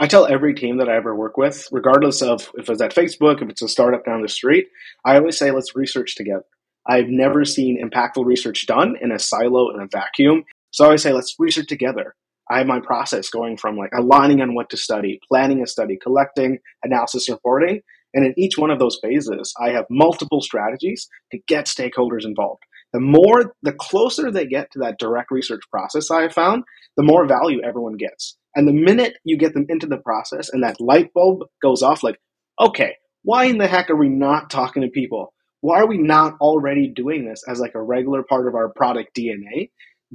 I tell every team that I ever work with, regardless of if it's at Facebook, if it's a startup down the street, I always say, let's research together. I've never seen impactful research done in a silo in a vacuum. So I always say, let's research together. I have my process going from like aligning on what to study, planning a study, collecting, analysis, reporting. And in each one of those phases, I have multiple strategies to get stakeholders involved. The more, the closer they get to that direct research process I have found, the more value everyone gets. And the minute you get them into the process and that light bulb goes off, like, okay, why in the heck are we not talking to people? Why are we not already doing this as like a regular part of our product DNA?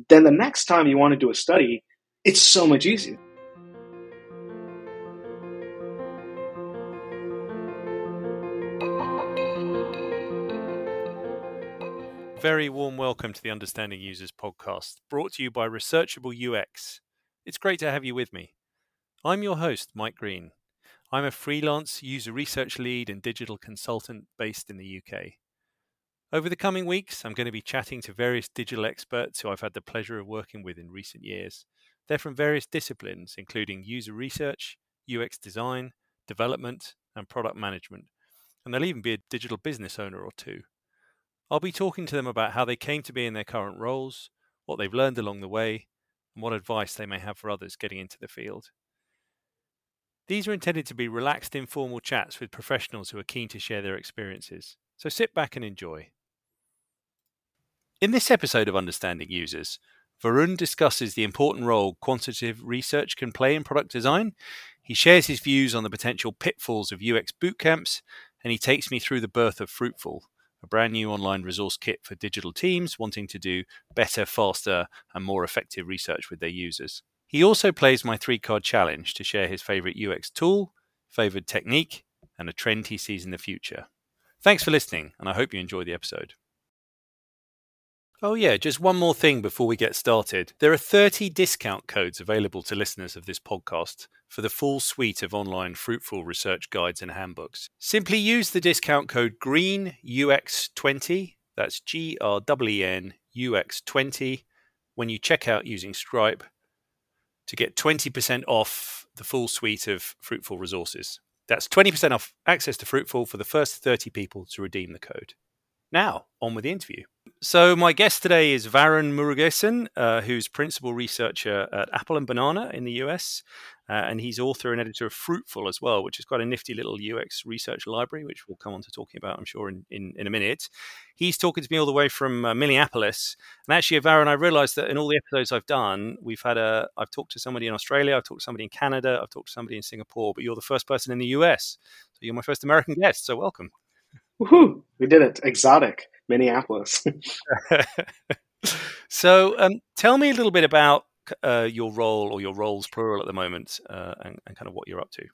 Then the next time you want to do a study, it's so much easier. Very warm welcome to the Understanding Users podcast, brought to you by Researchable UX. It's great to have you with me. I'm your host, Mike Green. I'm a freelance user research lead and digital consultant based in the UK. Over the coming weeks, I'm going to be chatting to various digital experts who I've had the pleasure of working with in recent years they're from various disciplines, including user research, UX design, development, and product management. And they'll even be a digital business owner or two. I'll be talking to them about how they came to be in their current roles, what they've learned along the way, and what advice they may have for others getting into the field. These are intended to be relaxed, informal chats with professionals who are keen to share their experiences. So sit back and enjoy. In this episode of Understanding Users, Varun discusses the important role quantitative research can play in product design. He shares his views on the potential pitfalls of UX bootcamps, and he takes me through the birth of Fruitful, a brand new online resource kit for digital teams wanting to do better, faster, and more effective research with their users. He also plays my three card challenge to share his favorite UX tool, favored technique, and a trend he sees in the future. Thanks for listening, and I hope you enjoy the episode. Oh, yeah, just one more thing before we get started. There are 30 discount codes available to listeners of this podcast for the full suite of online fruitful research guides and handbooks. Simply use the discount code GREENUX20, that's G R E N U X 20, when you check out using Stripe to get 20% off the full suite of fruitful resources. That's 20% off access to Fruitful for the first 30 people to redeem the code. Now, on with the interview. So, my guest today is Varun Murugesan, uh, who's principal researcher at Apple and Banana in the US. Uh, and he's author and editor of Fruitful as well, which is quite a nifty little UX research library, which we'll come on to talking about, I'm sure, in, in, in a minute. He's talking to me all the way from uh, Minneapolis. And actually, Varun, I realized that in all the episodes I've done, we've had a, I've talked to somebody in Australia, I've talked to somebody in Canada, I've talked to somebody in Singapore, but you're the first person in the US. So, you're my first American guest. So, welcome. Woohoo! We did it. Exotic. Minneapolis. so, um, tell me a little bit about uh, your role or your roles plural at the moment, uh, and, and, kind of what you're up to.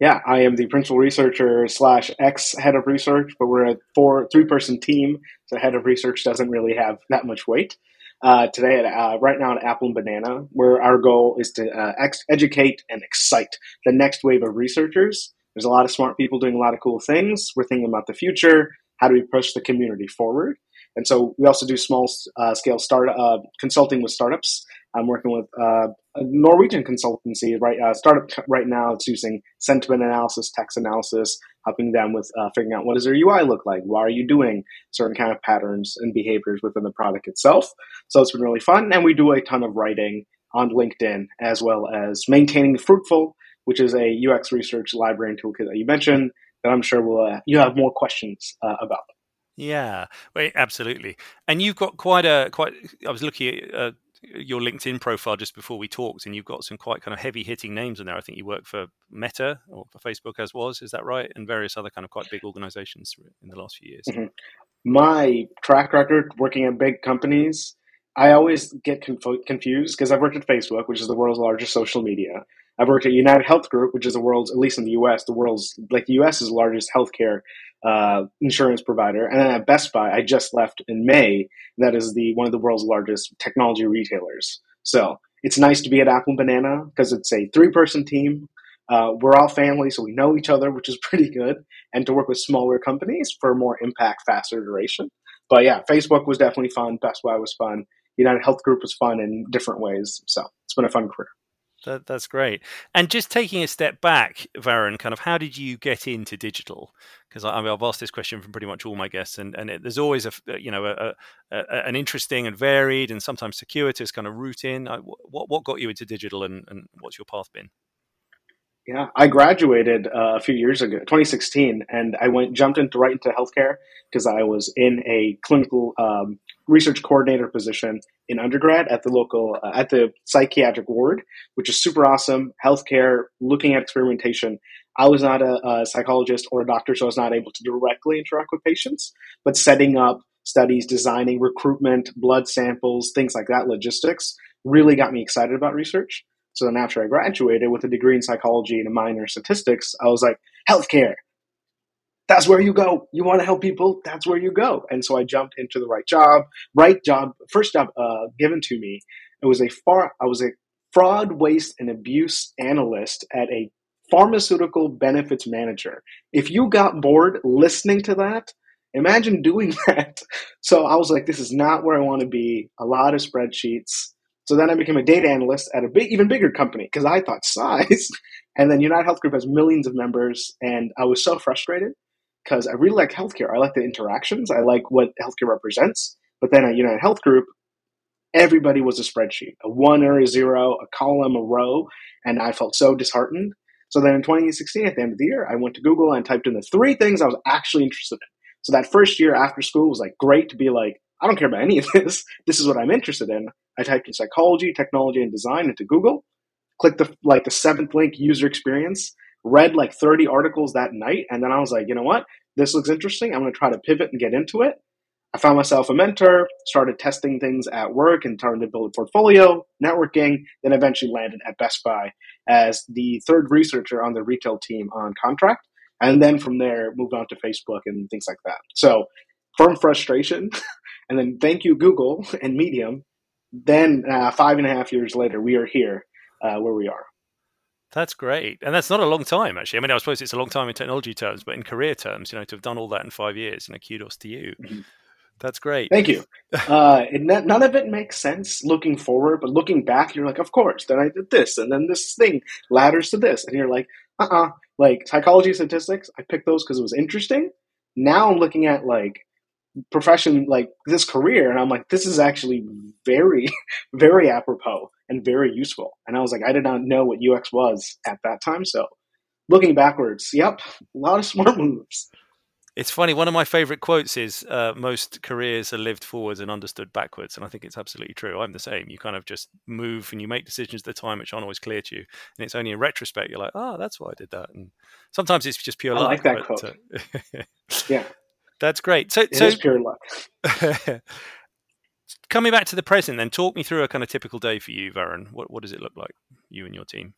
Yeah, I am the principal researcher slash ex head of research, but we're a four three person team, so head of research doesn't really have that much weight. Uh, today, at, uh, right now at Apple and Banana, where our goal is to uh, ex- educate and excite the next wave of researchers. There's a lot of smart people doing a lot of cool things. We're thinking about the future how do we push the community forward? And so we also do small uh, scale start uh, consulting with startups. I'm working with uh, a Norwegian consultancy right uh, startup right now. It's using sentiment analysis, text analysis, helping them with uh, figuring out what does their UI look like. Why are you doing certain kind of patterns and behaviors within the product itself? So it's been really fun, and we do a ton of writing on LinkedIn as well as maintaining Fruitful, which is a UX research library and toolkit that you mentioned that I'm sure will uh, you have more questions about. Yeah, well, absolutely. And you've got quite a quite. I was looking at uh, your LinkedIn profile just before we talked, and you've got some quite kind of heavy hitting names in there. I think you work for Meta or for Facebook as was, is that right? And various other kind of quite big organizations in the last few years. Mm-hmm. My track record working at big companies, I always get conf- confused because I've worked at Facebook, which is the world's largest social media. I've worked at United Health Group, which is the world's, at least in the U.S., the world's like the U.S.'s largest healthcare uh, insurance provider, and then at Best Buy, I just left in May. That is the one of the world's largest technology retailers. So it's nice to be at Apple Banana because it's a three-person team. Uh, we're all family, so we know each other, which is pretty good. And to work with smaller companies for more impact, faster duration. But yeah, Facebook was definitely fun. Best Buy was fun. United Health Group was fun in different ways. So it's been a fun career. That, that's great. And just taking a step back, Varun, kind of how did you get into digital? Because I, have asked this question from pretty much all my guests, and, and it, there's always a you know a, a, an interesting and varied and sometimes circuitous kind of route in. What what got you into digital, and, and what's your path been? Yeah, I graduated uh, a few years ago, 2016, and I went jumped into right into healthcare because I was in a clinical um, research coordinator position in undergrad at the local uh, at the psychiatric ward, which is super awesome. Healthcare, looking at experimentation. I was not a, a psychologist or a doctor, so I was not able to directly interact with patients, but setting up studies, designing recruitment, blood samples, things like that, logistics really got me excited about research. So then after I graduated with a degree in psychology and a minor in statistics, I was like, healthcare. That's where you go. You want to help people. That's where you go. And so I jumped into the right job, right job, first job uh, given to me. It was a far, I was a fraud, waste, and abuse analyst at a pharmaceutical benefits manager. If you got bored listening to that, imagine doing that. So I was like, this is not where I want to be. A lot of spreadsheets, so then I became a data analyst at a big, even bigger company because I thought size. and then United Health Group has millions of members, and I was so frustrated because I really like healthcare. I like the interactions. I like what healthcare represents. But then at United Health Group, everybody was a spreadsheet, a one or a zero, a column, a row, and I felt so disheartened. So then in 2016, at the end of the year, I went to Google and typed in the three things I was actually interested in. So that first year after school was like great to be like, I don't care about any of this. This is what I'm interested in. I typed in psychology, technology, and design into Google, clicked the like the seventh link user experience, read like 30 articles that night, and then I was like, you know what? This looks interesting. I'm going to try to pivot and get into it. I found myself a mentor, started testing things at work and started to build a portfolio, networking, then eventually landed at Best Buy as the third researcher on the retail team on contract. And then from there, moved on to Facebook and things like that. So, from frustration, and then thank you, Google and Medium, then uh, five and a half years later, we are here uh, where we are. That's great, and that's not a long time actually. I mean, I suppose it's a long time in technology terms, but in career terms, you know, to have done all that in five years, you know, kudos to you. Mm-hmm. That's great. Thank you. Uh, none of it makes sense looking forward, but looking back, you're like, of course. Then I did this, and then this thing ladders to this, and you're like, uh, uh-uh. uh Like psychology statistics, I picked those because it was interesting. Now I'm looking at like profession like this career and i'm like this is actually very very apropos and very useful. And i was like i did not know what ux was at that time. So looking backwards yep a lot of smart moves. It's funny one of my favorite quotes is uh, most careers are lived forwards and understood backwards. And i think it's absolutely true. I'm the same. You kind of just move and you make decisions at the time which aren't always clear to you. And it's only in retrospect you're like oh that's why i did that. And sometimes it's just pure I luck like that but, quote. Uh, yeah. That's great. So, it so is pure luck. coming back to the present, then talk me through a kind of typical day for you, Varun. What what does it look like, you and your team?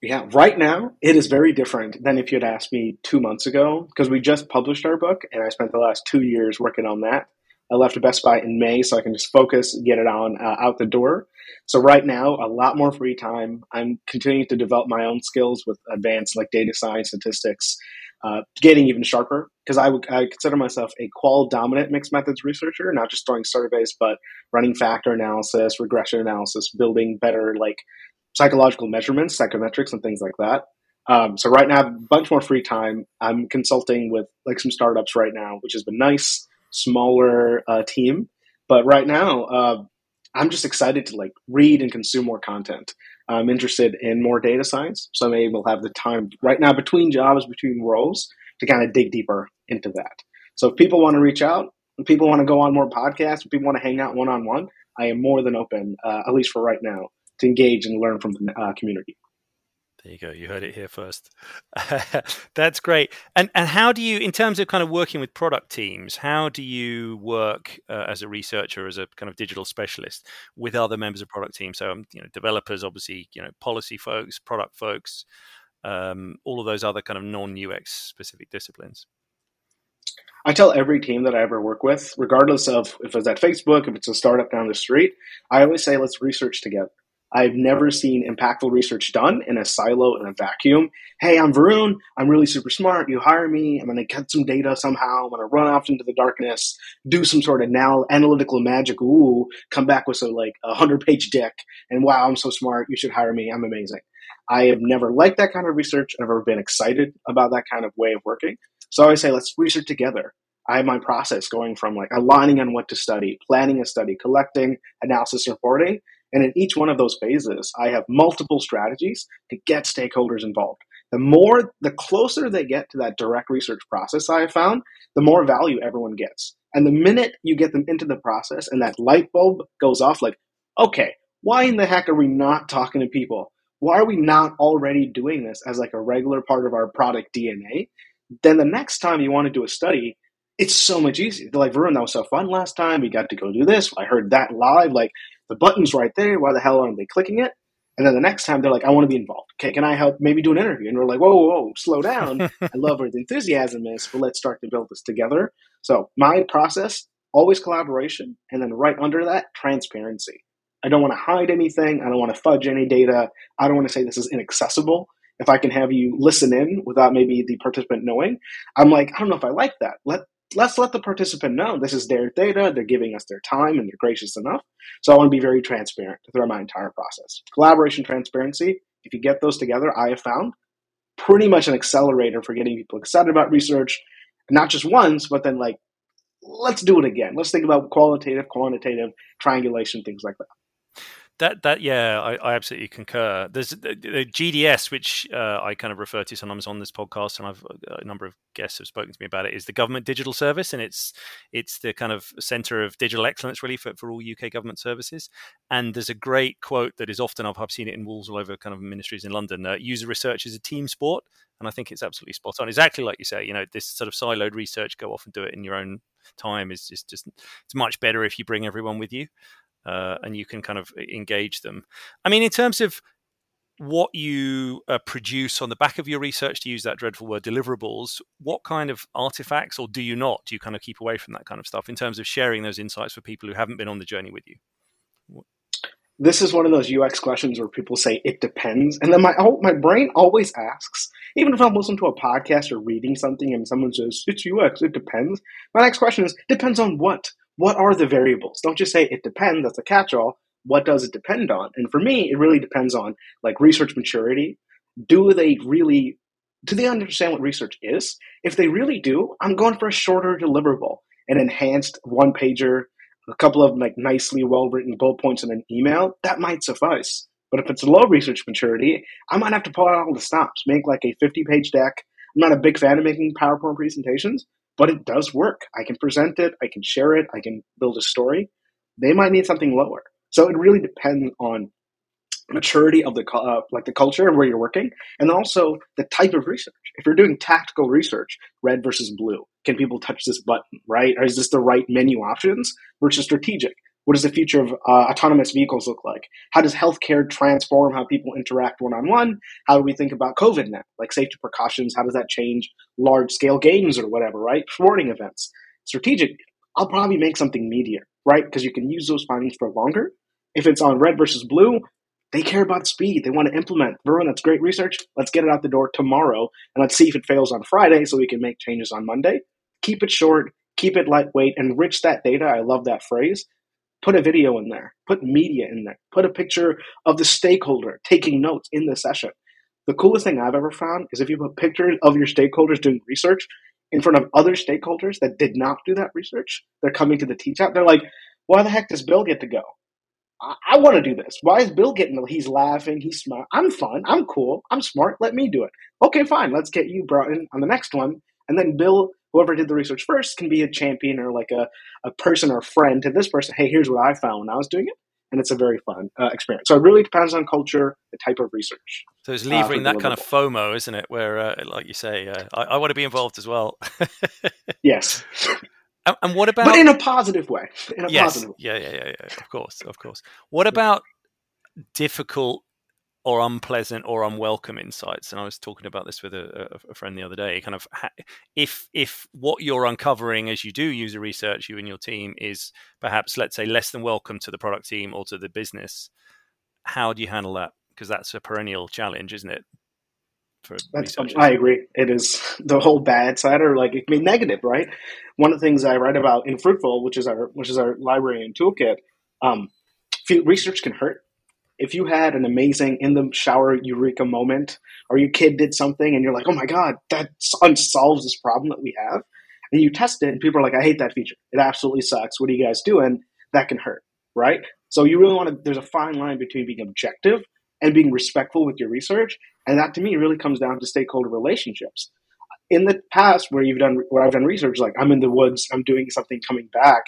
Yeah, right now it is very different than if you had asked me two months ago because we just published our book and I spent the last two years working on that. I left Best Buy in May so I can just focus, get it on uh, out the door. So right now, a lot more free time. I'm continuing to develop my own skills with advanced like data science, statistics, uh, getting even sharper because I, I consider myself a qual dominant mixed methods researcher, not just throwing surveys, but running factor analysis, regression analysis, building better like psychological measurements, psychometrics, and things like that. Um, so right now, a bunch more free time. I'm consulting with like some startups right now, which has been nice, smaller uh, team. But right now, uh, I'm just excited to like read and consume more content. I'm interested in more data science, so maybe we'll have the time right now between jobs, between roles, to kind of dig deeper into that. So if people want to reach out, if people want to go on more podcasts, if people want to hang out one on one, I am more than open, uh, at least for right now, to engage and learn from the uh, community. There you go. You heard it here first. That's great. And and how do you, in terms of kind of working with product teams, how do you work uh, as a researcher, as a kind of digital specialist, with other members of product teams? So, um, you know, developers, obviously, you know, policy folks, product folks, um, all of those other kind of non UX specific disciplines. I tell every team that I ever work with, regardless of if it's at Facebook, if it's a startup down the street, I always say, let's research together I've never seen impactful research done in a silo in a vacuum. Hey, I'm Varun. I'm really super smart. You hire me. I'm going to get some data somehow. I'm going to run off into the darkness, do some sort of now analytical magic. Ooh, come back with a like a hundred page deck. And wow, I'm so smart. You should hire me. I'm amazing. I have never liked that kind of research. I've never been excited about that kind of way of working. So I always say, let's research together. I have my process going from like aligning on what to study, planning a study, collecting, analysis, reporting. And in each one of those phases, I have multiple strategies to get stakeholders involved. The more, the closer they get to that direct research process I have found, the more value everyone gets. And the minute you get them into the process and that light bulb goes off, like, okay, why in the heck are we not talking to people? Why are we not already doing this as like a regular part of our product DNA? Then the next time you want to do a study, it's so much easier. They're like, Varun, that was so fun last time. We got to go do this. I heard that live. Like the button's right there. Why the hell aren't they clicking it? And then the next time they're like, I want to be involved. Okay, can I help maybe do an interview? And we're like, whoa, whoa, whoa slow down. I love where the enthusiasm is, but let's start to build this together. So my process, always collaboration. And then right under that, transparency. I don't want to hide anything. I don't want to fudge any data. I don't want to say this is inaccessible if I can have you listen in without maybe the participant knowing, I'm like, I don't know if I like that. Let let's let the participant know this is their data. They're giving us their time and they're gracious enough. So I want to be very transparent throughout my entire process. Collaboration, transparency. If you get those together, I have found pretty much an accelerator for getting people excited about research, not just once, but then like, let's do it again. Let's think about qualitative, quantitative, triangulation, things like that. That that yeah, I, I absolutely concur. There's the, the GDS, which uh, I kind of refer to sometimes on this podcast, and I've uh, a number of guests have spoken to me about it. Is the government digital service, and it's it's the kind of center of digital excellence really for, for all UK government services. And there's a great quote that is often I've, I've seen it in walls all over kind of ministries in London. Uh, user research is a team sport, and I think it's absolutely spot on. Exactly like you say, you know, this sort of siloed research, go off and do it in your own time is just just it's much better if you bring everyone with you uh, and you can kind of engage them. I mean, in terms of what you uh, produce on the back of your research, to use that dreadful word, deliverables, what kind of artifacts, or do you not? Do you kind of keep away from that kind of stuff in terms of sharing those insights for people who haven't been on the journey with you? This is one of those UX questions where people say it depends, and then my my brain always asks, even if I'm listening to a podcast or reading something and someone says it's UX, it depends. My next question is depends on what? What are the variables? Don't just say it depends, that's a catch all. What does it depend on? And for me, it really depends on like research maturity. Do they really do they understand what research is? If they really do, I'm going for a shorter deliverable, an enhanced one pager, a couple of like nicely well written bullet points in an email, that might suffice. But if it's low research maturity, I might have to pull out all the stops, make like a 50 page deck. I'm not a big fan of making PowerPoint presentations, but it does work. I can present it, I can share it, I can build a story. They might need something lower. So it really depends on maturity of the uh, like the culture where you're working and also the type of research if you're doing tactical research red versus blue can people touch this button right or is this the right menu options versus strategic what does the future of uh, autonomous vehicles look like? How does healthcare transform how people interact one on one? How do we think about COVID now? Like safety precautions, how does that change large scale games or whatever, right? Sporting events. Strategic, I'll probably make something media, right? Because you can use those findings for longer. If it's on red versus blue, they care about speed. They want to implement. Varun, that's great research. Let's get it out the door tomorrow and let's see if it fails on Friday so we can make changes on Monday. Keep it short, keep it lightweight, enrich that data. I love that phrase Put a video in there, put media in there, put a picture of the stakeholder taking notes in the session. The coolest thing I've ever found is if you put pictures of your stakeholders doing research in front of other stakeholders that did not do that research, they're coming to the teach out. They're like, why the heck does Bill get to go? I, I want to do this. Why is Bill getting? He's laughing. He's smart. I'm fun. I'm cool. I'm smart. Let me do it. Okay, fine. Let's get you brought in on the next one. And then Bill whoever did the research first can be a champion or like a, a person or friend to this person. Hey, here's what I found when I was doing it. And it's a very fun uh, experience. So it really depends on culture, the type of research. So it's uh, levering uh, that kind of FOMO, isn't it? Where, uh, like you say, uh, I, I, want to be involved as well. yes. And, and, what about? But in a positive way. In a yes. positive way. Yeah, yeah, yeah, yeah. Of course, of course. What about difficult or unpleasant or unwelcome insights. And I was talking about this with a, a friend the other day. Kind of if if what you're uncovering as you do user research, you and your team is perhaps let's say less than welcome to the product team or to the business. how do you handle that? Because that's a perennial challenge, isn't it? That's, I agree. It is the whole bad side, or like it can be negative, right? One of the things I write about in Fruitful, which is our which is our library and toolkit, um, research can hurt. If you had an amazing in the shower eureka moment, or your kid did something and you're like, "Oh my god, that unsolves this problem that we have," and you test it, and people are like, "I hate that feature. It absolutely sucks. What are you guys doing?" That can hurt, right? So you really want to. There's a fine line between being objective and being respectful with your research, and that to me really comes down to stakeholder relationships. In the past, where you've done where I've done research, like I'm in the woods, I'm doing something, coming back.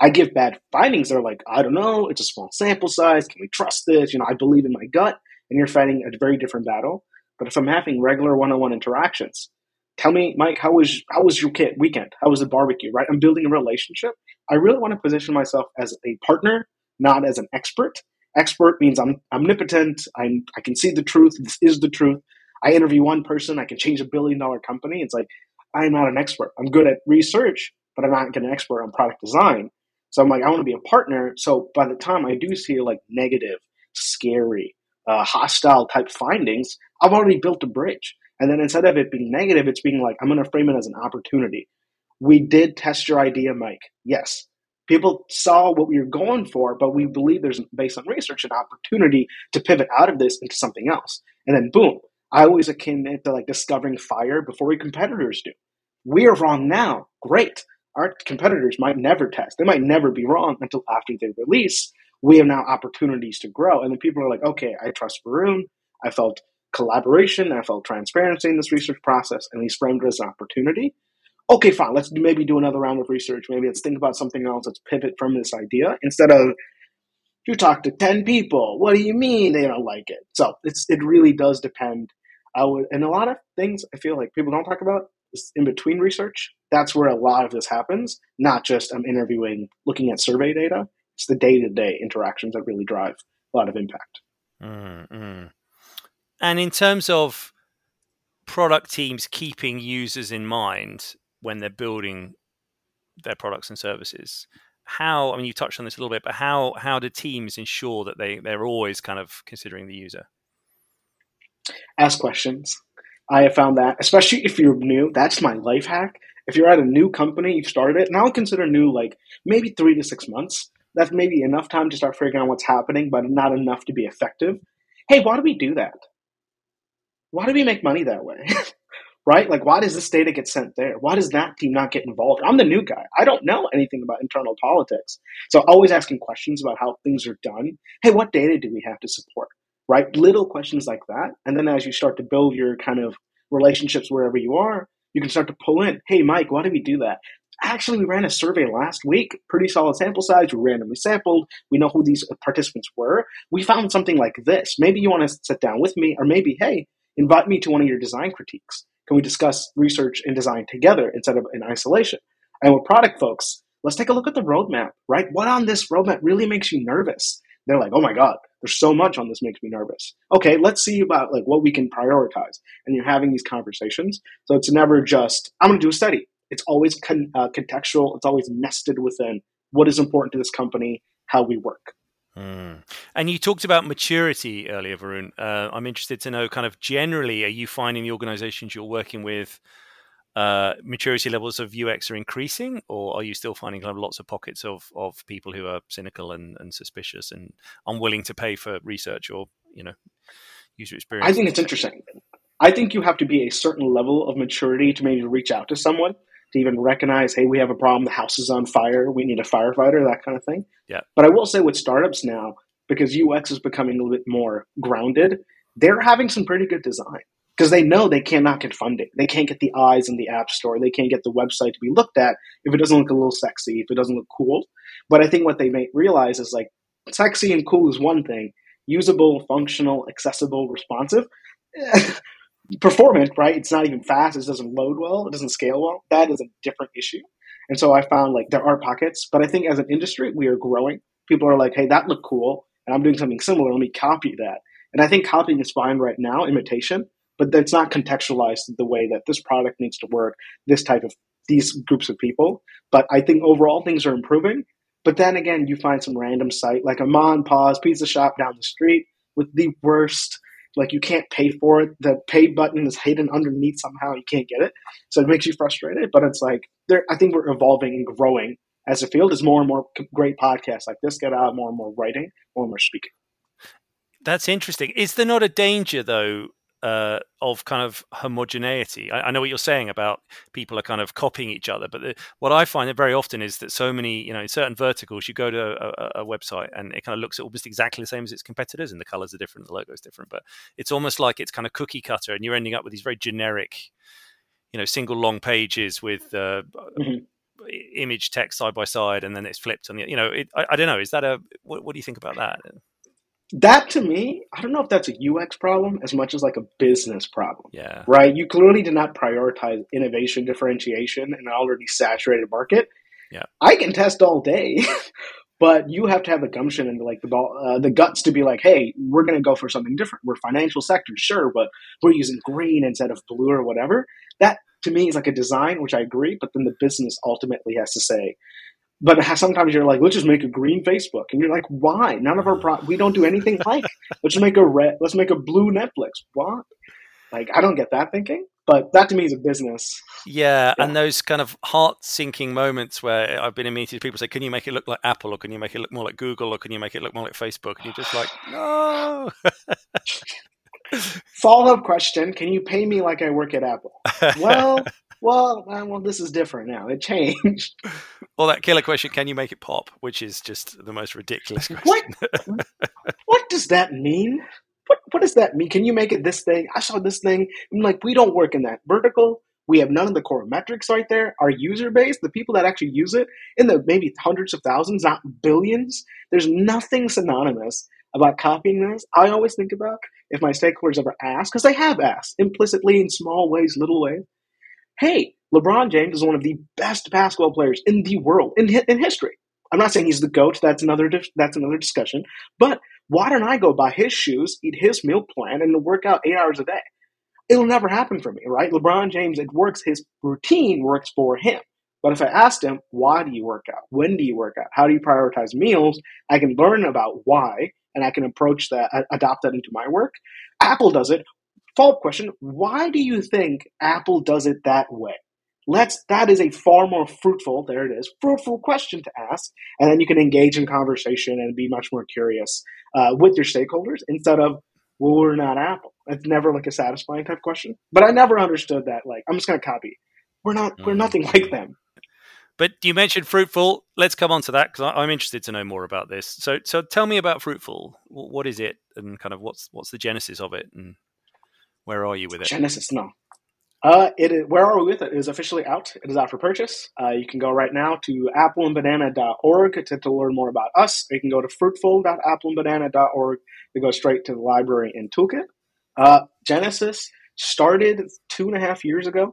I give bad findings. They're like, I don't know, it's a small sample size. Can we trust this? You know, I believe in my gut, and you're fighting a very different battle. But if I'm having regular one-on-one interactions, tell me, Mike, how was how was your kid weekend? How was the barbecue? Right? I'm building a relationship. I really want to position myself as a partner, not as an expert. Expert means I'm omnipotent. I'm I can see the truth. This is the truth. I interview one person, I can change a billion dollar company. It's like I'm not an expert. I'm good at research, but I'm not an expert on product design. So I'm like, I want to be a partner. So by the time I do see like negative, scary, uh, hostile type findings, I've already built a bridge. And then instead of it being negative, it's being like, I'm going to frame it as an opportunity. We did test your idea, Mike. Yes. People saw what we were going for, but we believe there's, based on research, an opportunity to pivot out of this into something else. And then boom. I always akin it to like discovering fire before we competitors do. We are wrong now. Great. Our competitors might never test. They might never be wrong until after they release. We have now opportunities to grow. And then people are like, okay, I trust Varun. I felt collaboration. I felt transparency in this research process, and he's framed it as an opportunity. Okay, fine. Let's maybe do another round of research. Maybe let's think about something else. Let's pivot from this idea instead of you talk to ten people. What do you mean they don't like it? So it's it really does depend. I would, and a lot of things I feel like people don't talk about in between research. That's where a lot of this happens. Not just I'm interviewing, looking at survey data. It's the day to day interactions that really drive a lot of impact. Mm-hmm. And in terms of product teams keeping users in mind when they're building their products and services, how I mean you touched on this a little bit, but how how do teams ensure that they they're always kind of considering the user? Ask questions. I have found that, especially if you're new, that's my life hack. If you're at a new company, you've started it, and I'll consider new like maybe three to six months. That's maybe enough time to start figuring out what's happening, but not enough to be effective. Hey, why do we do that? why do we make money that way? right? Like, why does this data get sent there? Why does that team not get involved? I'm the new guy. I don't know anything about internal politics. So, always asking questions about how things are done. Hey, what data do we have to support? Right? Little questions like that. And then as you start to build your kind of relationships wherever you are, you can start to pull in, hey, Mike, why did we do that? Actually, we ran a survey last week, pretty solid sample size. We randomly sampled. We know who these participants were. We found something like this. Maybe you want to sit down with me, or maybe, hey, invite me to one of your design critiques. Can we discuss research and design together instead of in isolation? And with product folks, let's take a look at the roadmap, right? What on this roadmap really makes you nervous? They're like, oh my God, there's so much on this makes me nervous. Okay, let's see about like what we can prioritize. And you're having these conversations. So it's never just, I'm going to do a study. It's always con- uh, contextual. It's always nested within what is important to this company, how we work. Mm. And you talked about maturity earlier, Varun. Uh, I'm interested to know, kind of generally, are you finding the organizations you're working with uh, maturity levels of UX are increasing, or are you still finding kind of lots of pockets of of people who are cynical and, and suspicious and unwilling to pay for research or you know user experience? I think it's interesting. I think you have to be a certain level of maturity to maybe reach out to someone to even recognize, hey, we have a problem, the house is on fire, we need a firefighter, that kind of thing. Yeah. But I will say with startups now, because UX is becoming a little bit more grounded, they're having some pretty good design because they know they cannot get funding. They can't get the eyes in the app store. They can't get the website to be looked at if it doesn't look a little sexy, if it doesn't look cool. But I think what they may realize is like sexy and cool is one thing. Usable, functional, accessible, responsive. Eh, performant, right? It's not even fast. It doesn't load well. It doesn't scale well. That is a different issue. And so I found like there are pockets, but I think as an industry, we are growing. People are like, hey, that looked cool. And I'm doing something similar. Let me copy that. And I think copying is fine right now, imitation, but that's not contextualized the way that this product needs to work, this type of these groups of people. But I think overall things are improving. But then again, you find some random site like a mom pause pizza shop down the street with the worst. Like you can't pay for it. The pay button is hidden underneath somehow. You can't get it, so it makes you frustrated. But it's like there. I think we're evolving and growing as a field as more and more great podcasts like this get out, more and more writing, more and more speaking. That's interesting. Is there not a danger though uh, of kind of homogeneity. I, I, know what you're saying about people are kind of copying each other, but the, what I find that very often is that so many, you know, in certain verticals, you go to a, a, website and it kind of looks almost exactly the same as its competitors, and the colors are different, the logo is different, but it's almost like it's kind of cookie cutter, and you're ending up with these very generic, you know, single long pages with. Uh, mm-hmm. image text side by side and then it's flipped on the you know it, I, I, don't know is that a what, what do you think about that that to me, I don't know if that's a UX problem as much as like a business problem. Yeah. Right? You clearly did not prioritize innovation differentiation in an already saturated market. Yeah. I can test all day, but you have to have the gumption and like the uh, the guts to be like, hey, we're going to go for something different. We're financial sector, sure, but we're using green instead of blue or whatever. That to me is like a design, which I agree, but then the business ultimately has to say, but sometimes you're like, let's just make a green Facebook, and you're like, why? None of our pro- we don't do anything like. let's make a red. Let's make a blue Netflix. What? Like, I don't get that thinking. But that to me is a business. Yeah, yeah. and those kind of heart sinking moments where I've been in meetings, people say, "Can you make it look like Apple, or can you make it look more like Google, or can you make it look more like Facebook?" And you're just like, "No." Follow up question: Can you pay me like I work at Apple? Well, well, uh, well, this is different now. It changed. Well, that killer question: Can you make it pop? Which is just the most ridiculous question. What? what does that mean? What What does that mean? Can you make it this thing? I saw this thing. I'm like, we don't work in that vertical. We have none of the core metrics right there. Our user base, the people that actually use it, in the maybe hundreds of thousands, not billions. There's nothing synonymous about copying this. I always think about if my stakeholders ever ask, because they have asked implicitly in small ways, little ways hey, LeBron James is one of the best basketball players in the world in in history. I'm not saying he's the goat. That's another that's another discussion. But why don't I go buy his shoes, eat his meal plan, and work out eight hours a day? It'll never happen for me, right? LeBron James, it works. His routine works for him. But if I asked him, why do you work out? When do you work out? How do you prioritize meals? I can learn about why, and I can approach that, adopt that into my work. Apple does it follow up question. Why do you think apple does it that way? Let's that is a far more fruitful there it is fruitful question to ask and then you can engage in conversation and be much more curious uh, with your stakeholders instead of well we're not apple. It's never like a satisfying type question but i never understood that like i'm just going to copy. We're not we're mm. nothing like them. But you mentioned fruitful. Let's come on to that because i'm interested to know more about this. So so tell me about fruitful. What is it and kind of what's what's the genesis of it and where are you with it? Genesis, no. Uh, it is, where are we with it? It is officially out. It is out for purchase. Uh, you can go right now to appleandbanana.org to, to learn more about us. You can go to fruitful.appleandbanana.org to go straight to the library and toolkit. Uh, Genesis started two and a half years ago,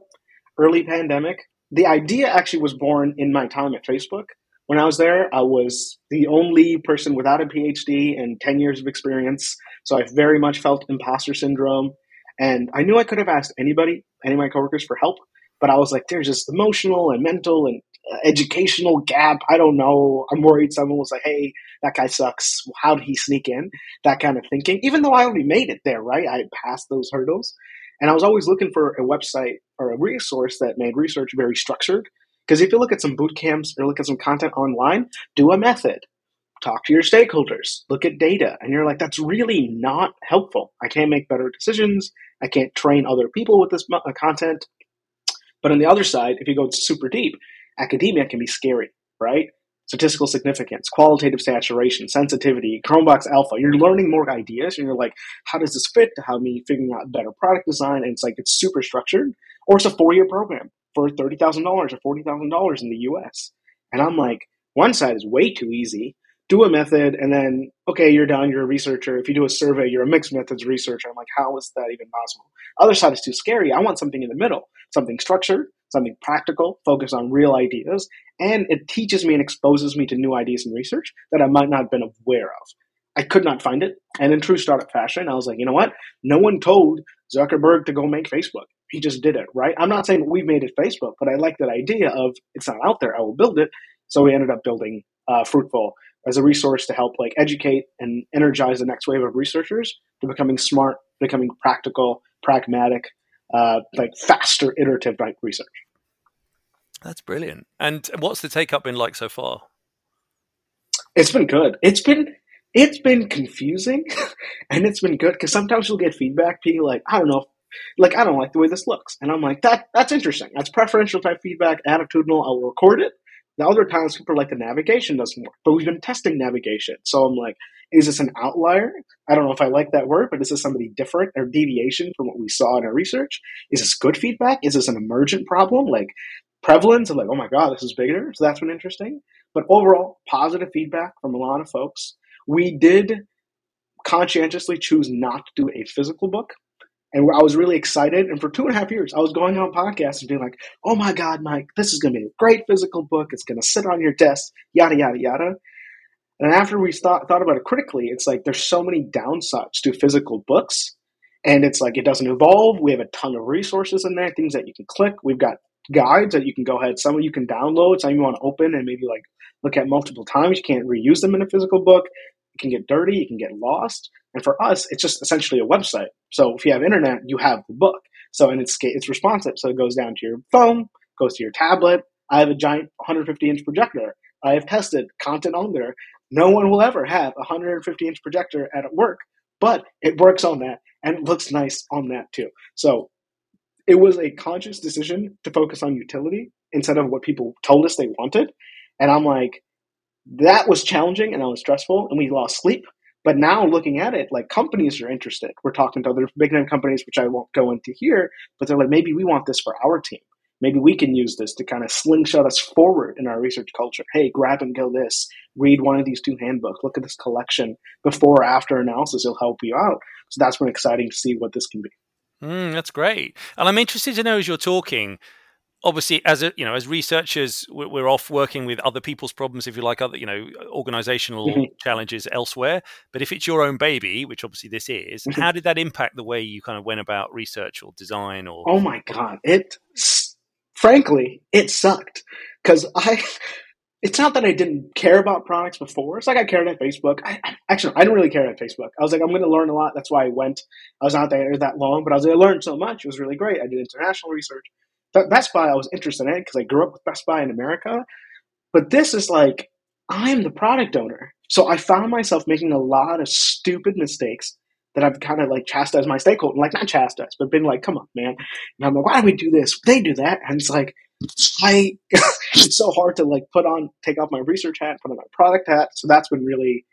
early pandemic. The idea actually was born in my time at Facebook. When I was there, I was the only person without a PhD and 10 years of experience. So I very much felt imposter syndrome and I knew I could have asked anybody, any of my coworkers for help, but I was like, there's this emotional and mental and uh, educational gap. I don't know. I'm worried someone will say, hey, that guy sucks. How did he sneak in? That kind of thinking, even though I already made it there, right? I passed those hurdles. And I was always looking for a website or a resource that made research very structured. Because if you look at some boot camps or look at some content online, do a method talk to your stakeholders, look at data, and you're like, that's really not helpful. I can't make better decisions. I can't train other people with this uh, content. But on the other side, if you go super deep, academia can be scary, right? Statistical significance, qualitative saturation, sensitivity, Cronbach's alpha. You're learning more ideas, and you're like, how does this fit to how me figuring out better product design? And it's like it's super structured, or it's a four year program for thirty thousand dollars or forty thousand dollars in the U.S. And I'm like, one side is way too easy, do a method and then okay you're done you're a researcher. If you do a survey you're a mixed methods researcher. I'm like how is that even possible? Other side is too scary. I want something in the middle something structured something practical focused on real ideas. And it teaches me and exposes me to new ideas and research that i might not have been aware of. I could not find it. And in true startup fashion i was like you know what? No one told zuckerberg to go make facebook. He just did it right? I'm not saying we've made it facebook but i like that idea of it's not out there. I will build it. So we ended up building uh, fruitful as a resource to help like educate and energize the next wave of researchers to becoming smart, becoming practical, pragmatic, uh, like faster iterative like research. That's brilliant. And what's the take up been like so far? It's been good. It's been it's been confusing and it's been good because sometimes you'll get feedback being like, I don't know, like I don't like the way this looks. And I'm like, that that's interesting. That's preferential type feedback, attitudinal, I'll record it. The other times people are like the navigation doesn't work. But we've been testing navigation. So I'm like, is this an outlier? I don't know if I like that word, but is this somebody different or deviation from what we saw in our research? Is this good feedback? Is this an emergent problem? Like prevalence of like, oh my God, this is bigger. So that's been interesting. But overall, positive feedback from a lot of folks. We did conscientiously choose not to do a physical book. And I was really excited. And for two and a half years, I was going on podcasts and being like, oh my God, Mike, this is going to be a great physical book. It's going to sit on your desk, yada, yada, yada. And after we thought, thought about it critically, it's like there's so many downsides to physical books. And it's like it doesn't evolve. We have a ton of resources in there, things that you can click. We've got guides that you can go ahead. Some you can download, some you want to open and maybe like look at multiple times. You can't reuse them in a physical book. It can get dirty, it can get lost. And for us, it's just essentially a website. So if you have internet, you have the book. So and it's it's responsive. So it goes down to your phone, goes to your tablet. I have a giant 150 inch projector. I have tested content on there. No one will ever have a 150 inch projector at work, but it works on that and looks nice on that too. So it was a conscious decision to focus on utility instead of what people told us they wanted. And I'm like, that was challenging and that was stressful and we lost sleep. But now looking at it, like companies are interested. We're talking to other big name companies, which I won't go into here, but they're like, maybe we want this for our team. Maybe we can use this to kind of slingshot us forward in our research culture. Hey, grab and go this, read one of these two handbooks, look at this collection. Before or after analysis, it'll help you out. So that's been exciting to see what this can be. Mm, that's great. And I'm interested to know as you're talking, obviously as a you know as researchers we're off working with other people's problems if you like other you know organizational mm-hmm. challenges elsewhere but if it's your own baby which obviously this is mm-hmm. how did that impact the way you kind of went about research or design or oh my god it frankly it sucked because i it's not that I didn't care about products before. It's like I cared at Facebook. I, actually, I didn't really care at Facebook. I was like, I'm going to learn a lot. That's why I went. I was not there that long, but I was like, I learned so much. It was really great. I did international research. Best Buy I was interested in it because I grew up with Best Buy in America. But this is like I'm the product owner. So I found myself making a lot of stupid mistakes that I've kind of like chastised my stakeholder, like not chastised, but been like, come on, man. And I'm like, why do we do this? They do that. And it's like, I, it's so hard to like put on, take off my research hat, put on my product hat. So that's been really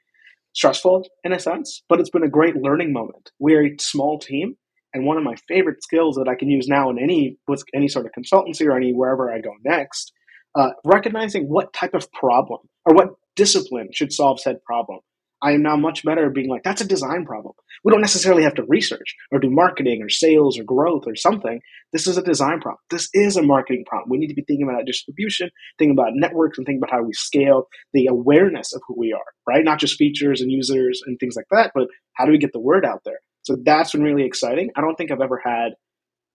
stressful in a sense, but it's been a great learning moment. We're a small team and one of my favorite skills that I can use now in any with any sort of consultancy or any wherever I go next, uh, recognizing what type of problem or what discipline should solve said problem. I am now much better at being like, that's a design problem. We don't necessarily have to research or do marketing or sales or growth or something. This is a design problem. This is a marketing problem. We need to be thinking about distribution, thinking about networks, and thinking about how we scale the awareness of who we are, right? Not just features and users and things like that, but how do we get the word out there? So that's been really exciting. I don't think I've ever had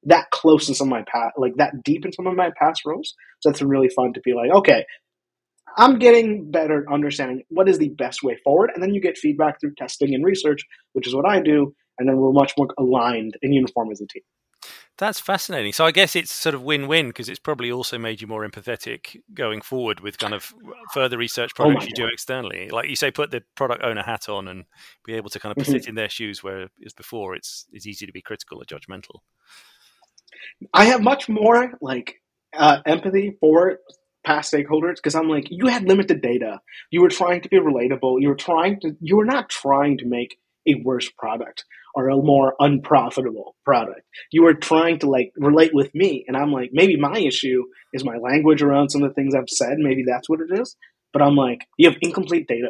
that close in some of my past, like that deep in some of my past roles. So that's been really fun to be like, okay, I'm getting better at understanding what is the best way forward. And then you get feedback through testing and research, which is what I do. And then we're much more aligned and uniform as a team. That's fascinating. So I guess it's sort of win-win because it's probably also made you more empathetic going forward with kind of further research projects oh you do externally. Like you say, put the product owner hat on and be able to kind of mm-hmm. sit in their shoes, whereas before it's it's easy to be critical or judgmental. I have much more like uh, empathy for past stakeholders because I'm like, you had limited data. You were trying to be relatable. You were trying to. You were not trying to make a worse product or a more unprofitable product. You are trying to like relate with me. And I'm like, maybe my issue is my language around some of the things I've said. Maybe that's what it is. But I'm like, you have incomplete data.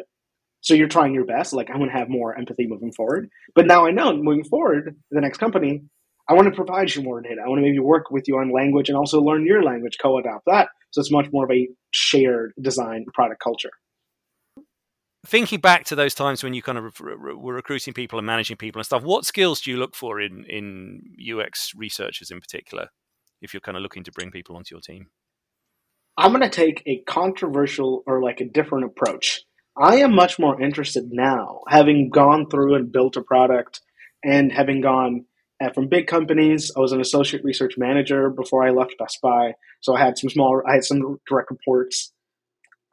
So you're trying your best. Like, I'm going to have more empathy moving forward. But now I know moving forward, the next company, I want to provide you more data. I want to maybe work with you on language and also learn your language, co adopt that. So it's much more of a shared design product culture thinking back to those times when you kind of were recruiting people and managing people and stuff, what skills do you look for in in UX researchers in particular, if you're kind of looking to bring people onto your team? I'm going to take a controversial or like a different approach. I am much more interested now, having gone through and built a product and having gone uh, from big companies. I was an associate research manager before I left Best Buy, so I had some small, I had some direct reports.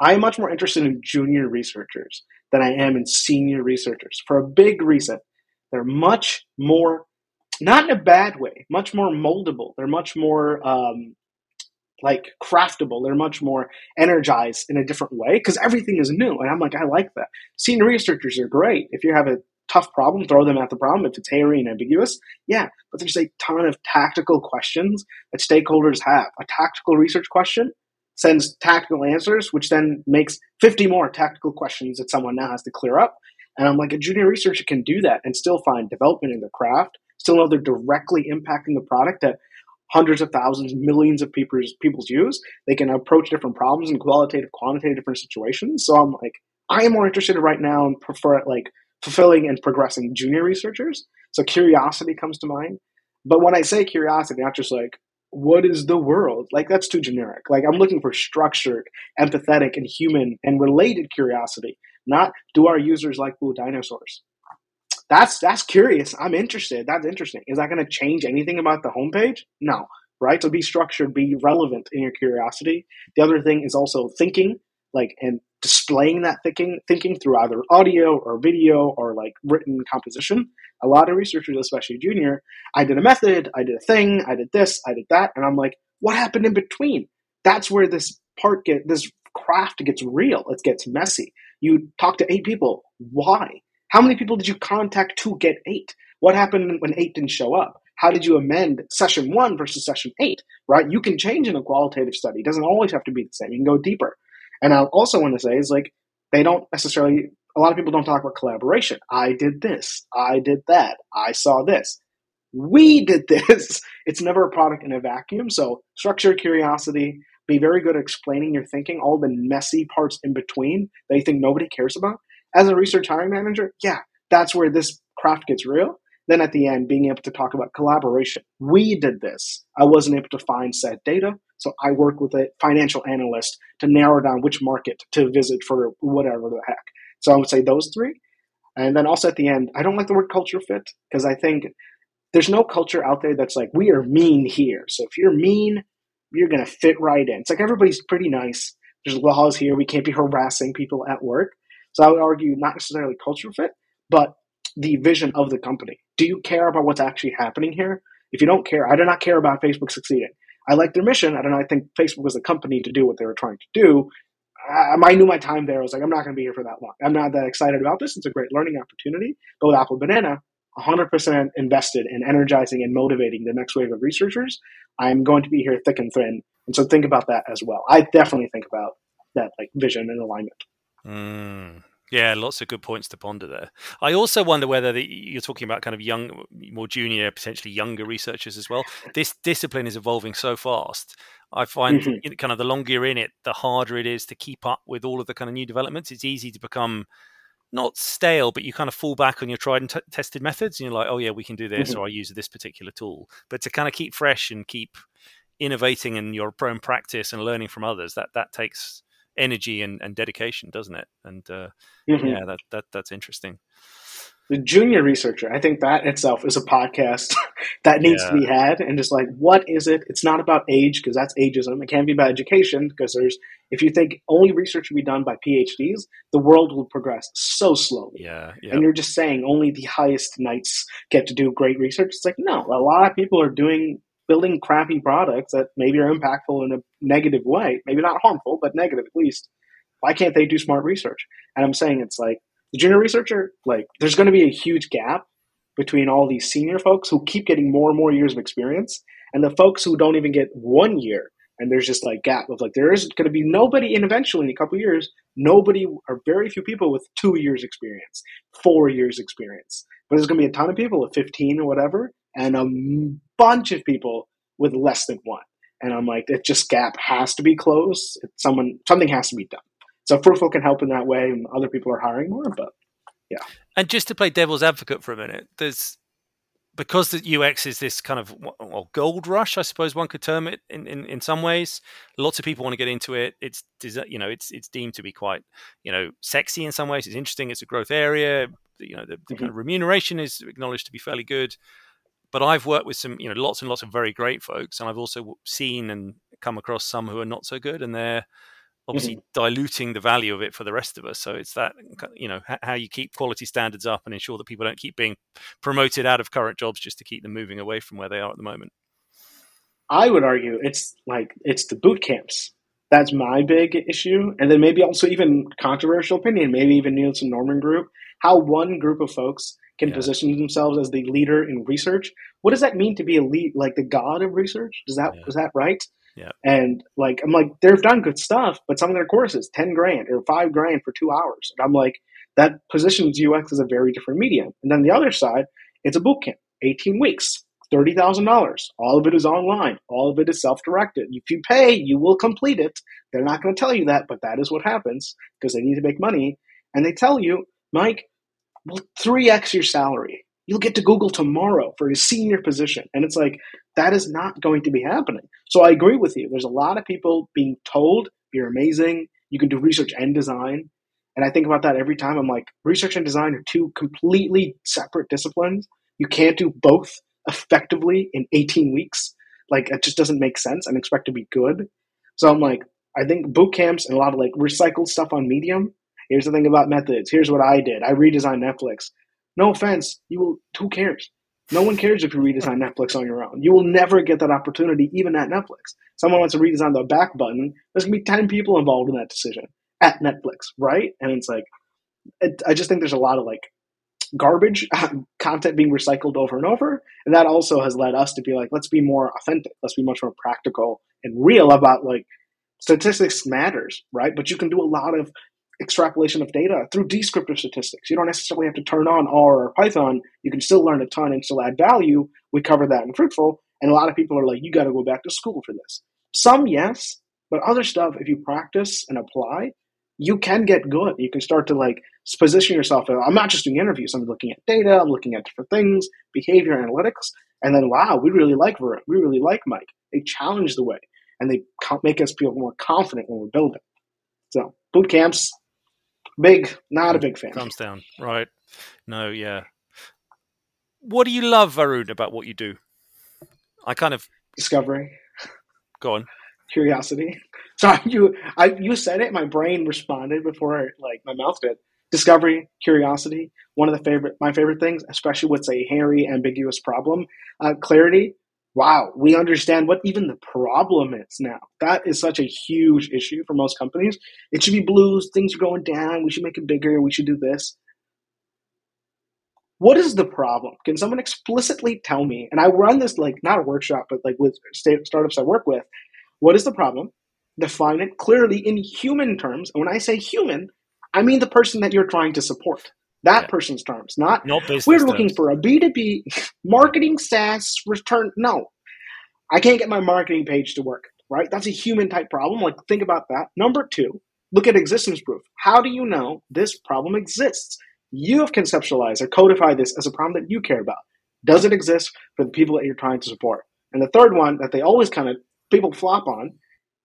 I am much more interested in junior researchers than I am in senior researchers for a big reason. They're much more, not in a bad way, much more moldable. They're much more um, like craftable. They're much more energized in a different way because everything is new. And I'm like, I like that. Senior researchers are great. If you have a tough problem, throw them at the problem. If it's hairy and ambiguous, yeah. But there's a ton of tactical questions that stakeholders have. A tactical research question sends tactical answers, which then makes 50 more tactical questions that someone now has to clear up. And I'm like, a junior researcher can do that and still find development in their craft, still know they're directly impacting the product that hundreds of thousands, millions of people's people's use. They can approach different problems in qualitative, quantitative, different situations. So I'm like, I am more interested right now and prefer like fulfilling and progressing junior researchers. So curiosity comes to mind. But when I say curiosity, not just like, what is the world? Like that's too generic. Like I'm looking for structured, empathetic, and human and related curiosity. Not do our users like blue dinosaurs? that's that's curious. I'm interested. That's interesting. Is that going to change anything about the homepage? No, right? So be structured, be relevant in your curiosity. The other thing is also thinking, like and displaying that thinking thinking through either audio or video or like written composition. A lot of researchers, especially junior, I did a method, I did a thing, I did this, I did that, and I'm like, what happened in between? That's where this part get this craft gets real. It gets messy. You talk to eight people. Why? How many people did you contact to get eight? What happened when eight didn't show up? How did you amend session one versus session eight? Right? You can change in a qualitative study. It doesn't always have to be the same. You can go deeper. And I also want to say is like they don't necessarily. A lot of people don't talk about collaboration. I did this. I did that. I saw this. We did this. It's never a product in a vacuum. So structure curiosity. Be very good at explaining your thinking, all the messy parts in between that you think nobody cares about as a research hiring manager, yeah, that's where this craft gets real. Then at the end, being able to talk about collaboration. We did this. I wasn't able to find said data, so I work with a financial analyst to narrow down which market to visit for whatever the heck. So I would say those three. And then also at the end, I don't like the word culture fit because I think there's no culture out there that's like, we are mean here. So if you're mean, you're going to fit right in. It's like everybody's pretty nice. There's laws here. We can't be harassing people at work. So I would argue not necessarily culture fit, but the vision of the company. Do you care about what's actually happening here? If you don't care, I do not care about Facebook succeeding. I like their mission. I don't know. I think Facebook was a company to do what they were trying to do. I, I knew my time there. I was like, I'm not going to be here for that long. I'm not that excited about this. It's a great learning opportunity. But with Apple Banana, 100% invested in energizing and motivating the next wave of researchers. I'm going to be here thick and thin. And so think about that as well. I definitely think about that like vision and alignment. Mm. Yeah, lots of good points to ponder there. I also wonder whether the, you're talking about kind of young, more junior, potentially younger researchers as well. This discipline is evolving so fast. I find mm-hmm. kind of the longer you're in it, the harder it is to keep up with all of the kind of new developments. It's easy to become not stale, but you kind of fall back on your tried and t- tested methods, and you're like, oh yeah, we can do this, mm-hmm. or I use this particular tool. But to kind of keep fresh and keep innovating in your own practice and learning from others, that that takes energy and, and dedication, doesn't it? And uh, mm-hmm. yeah, that, that that's interesting. The junior researcher, I think that itself is a podcast that needs yeah. to be had. And just like, what is it? It's not about age because that's ageism. It can't be about education because there's, if you think only research should be done by PhDs, the world will progress so slowly. Yeah, yeah. And you're just saying only the highest knights get to do great research. It's like, no, a lot of people are doing building crappy products that maybe are impactful in a negative way, maybe not harmful, but negative at least. Why can't they do smart research? And I'm saying it's like the junior researcher, like there's going to be a huge gap between all these senior folks who keep getting more and more years of experience and the folks who don't even get one year. And there's just like gap of like there is going to be nobody, in eventually in a couple years, nobody or very few people with two years experience, four years experience. But there's going to be a ton of people with 15 or whatever and a bunch of people with less than one. And I'm like, it just gap has to be closed. Someone, something has to be done. So Fruitful can help in that way, and other people are hiring more. But yeah. And just to play devil's advocate for a minute, there's because the UX is this kind of well, gold rush, I suppose one could term it in, in, in some ways. Lots of people want to get into it. It's you know it's it's deemed to be quite you know sexy in some ways. It's interesting. It's a growth area. You know the, the mm-hmm. kind of remuneration is acknowledged to be fairly good. But I've worked with some you know lots and lots of very great folks, and I've also seen and come across some who are not so good, and they're obviously mm-hmm. diluting the value of it for the rest of us. So it's that you know how you keep quality standards up and ensure that people don't keep being promoted out of current jobs just to keep them moving away from where they are at the moment. I would argue it's like it's the boot camps. That's my big issue, and then maybe also even controversial opinion, maybe even Nielsen Norman group. How one group of folks can yeah. position themselves as the leader in research. What does that mean to be a lead, like the god of research? Does that yeah. is that right? Yeah. And like I'm like, they've done good stuff, but some of their courses, ten grand or five grand for two hours. And I'm like, that positions UX as a very different medium. And then the other side, it's a boot camp, 18 weeks, thirty thousand dollars. All of it is online. All of it is self-directed. If you pay, you will complete it. They're not going to tell you that, but that is what happens because they need to make money. And they tell you, Mike, well, three x your salary you'll get to Google tomorrow for a senior position. And it's like, that is not going to be happening. So I agree with you. There's a lot of people being told, you're amazing, you can do research and design. And I think about that every time. I'm like, research and design are two completely separate disciplines. You can't do both effectively in 18 weeks. Like, it just doesn't make sense and expect to be good. So I'm like, I think boot camps and a lot of like recycled stuff on Medium. Here's the thing about methods. Here's what I did. I redesigned Netflix. No offense, you will. Who cares? No one cares if you redesign Netflix on your own. You will never get that opportunity, even at Netflix. Someone wants to redesign the back button. There's gonna be ten people involved in that decision at Netflix, right? And it's like, it, I just think there's a lot of like garbage uh, content being recycled over and over, and that also has led us to be like, let's be more authentic. Let's be much more practical and real about like statistics matters, right? But you can do a lot of extrapolation of data through descriptive statistics. You don't necessarily have to turn on R or Python. You can still learn a ton and still add value. We cover that in Fruitful. And a lot of people are like, you got to go back to school for this. Some, yes, but other stuff, if you practice and apply, you can get good. You can start to like position yourself. I'm not just doing interviews. I'm looking at data. I'm looking at different things, behavior analytics, and then wow, we really like. We really like Mike. They challenge the way, and they make us feel more confident when we're building. So boot camps, Big, not a big fan. Thumbs down. Right. No, yeah. What do you love, Varun, about what you do? I kind of discovery. Go on. Curiosity. Sorry, you I you said it, my brain responded before like my mouth did. Discovery, curiosity, one of the favorite my favorite things, especially with a hairy, ambiguous problem. Uh, clarity, wow, we understand what even the problem is now. That is such a huge issue for most companies. It should be blues, things are going down, we should make it bigger, we should do this. What is the problem? Can someone explicitly tell me? And I run this like not a workshop, but like with startups I work with. What is the problem? Define it clearly in human terms. And when I say human, I mean the person that you're trying to support that yeah. person's terms, not, not we're looking terms. for a B2B marketing SaaS return. No, I can't get my marketing page to work, right? That's a human type problem. Like, think about that. Number two, look at existence proof. How do you know this problem exists? You have conceptualized or codified this as a problem that you care about. Does it exist for the people that you're trying to support? And the third one that they always kind of people flop on